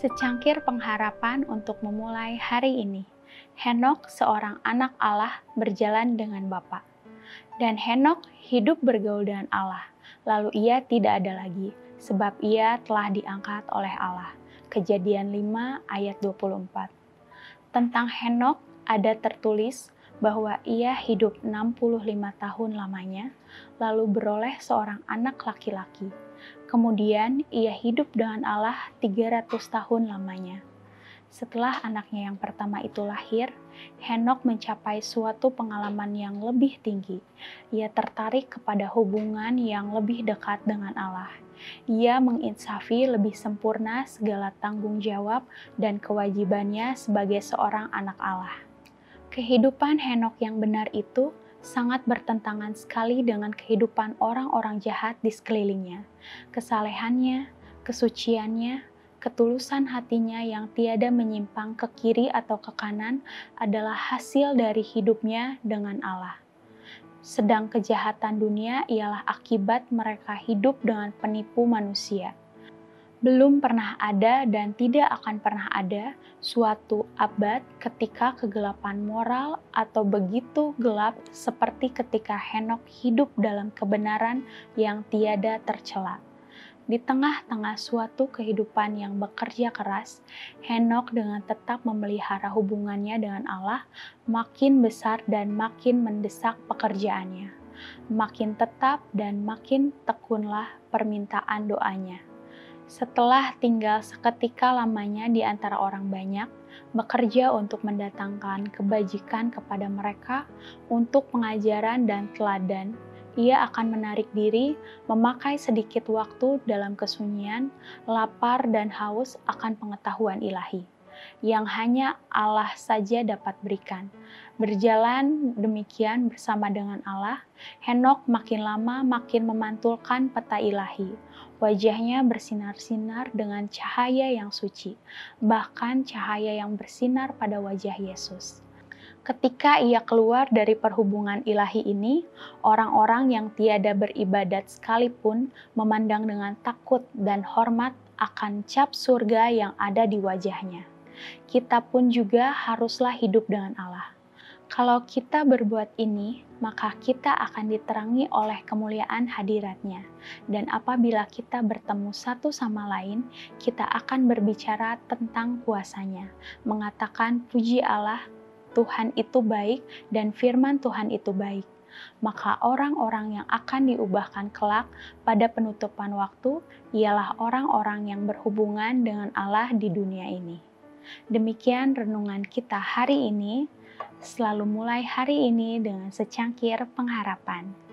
Secangkir pengharapan untuk memulai hari ini. Henok, seorang anak Allah, berjalan dengan Bapa. Dan Henok hidup bergaul dengan Allah, lalu ia tidak ada lagi, sebab ia telah diangkat oleh Allah. Kejadian 5 ayat 24. Tentang Henok ada tertulis bahwa ia hidup 65 tahun lamanya, lalu beroleh seorang anak laki-laki Kemudian ia hidup dengan Allah 300 tahun lamanya. Setelah anaknya yang pertama itu lahir, Henok mencapai suatu pengalaman yang lebih tinggi. Ia tertarik kepada hubungan yang lebih dekat dengan Allah. Ia menginsafi lebih sempurna segala tanggung jawab dan kewajibannya sebagai seorang anak Allah. Kehidupan Henok yang benar itu sangat bertentangan sekali dengan kehidupan orang-orang jahat di sekelilingnya. Kesalehannya, kesuciannya, ketulusan hatinya yang tiada menyimpang ke kiri atau ke kanan adalah hasil dari hidupnya dengan Allah. Sedang kejahatan dunia ialah akibat mereka hidup dengan penipu manusia belum pernah ada dan tidak akan pernah ada suatu abad ketika kegelapan moral atau begitu gelap seperti ketika Henok hidup dalam kebenaran yang tiada tercela. Di tengah-tengah suatu kehidupan yang bekerja keras, Henok dengan tetap memelihara hubungannya dengan Allah makin besar dan makin mendesak pekerjaannya. Makin tetap dan makin tekunlah permintaan doanya setelah tinggal seketika lamanya di antara orang banyak, bekerja untuk mendatangkan kebajikan kepada mereka untuk pengajaran dan teladan, ia akan menarik diri, memakai sedikit waktu dalam kesunyian, lapar dan haus akan pengetahuan ilahi yang hanya Allah saja dapat berikan. Berjalan demikian bersama dengan Allah, Henok makin lama makin memantulkan peta ilahi. Wajahnya bersinar-sinar dengan cahaya yang suci, bahkan cahaya yang bersinar pada wajah Yesus. Ketika ia keluar dari perhubungan ilahi ini, orang-orang yang tiada beribadat sekalipun memandang dengan takut dan hormat akan cap surga yang ada di wajahnya kita pun juga haruslah hidup dengan Allah. Kalau kita berbuat ini, maka kita akan diterangi oleh kemuliaan hadiratnya. Dan apabila kita bertemu satu sama lain, kita akan berbicara tentang kuasanya, mengatakan puji Allah, Tuhan itu baik, dan firman Tuhan itu baik. Maka orang-orang yang akan diubahkan kelak pada penutupan waktu ialah orang-orang yang berhubungan dengan Allah di dunia ini. Demikian renungan kita hari ini. Selalu mulai hari ini dengan secangkir pengharapan.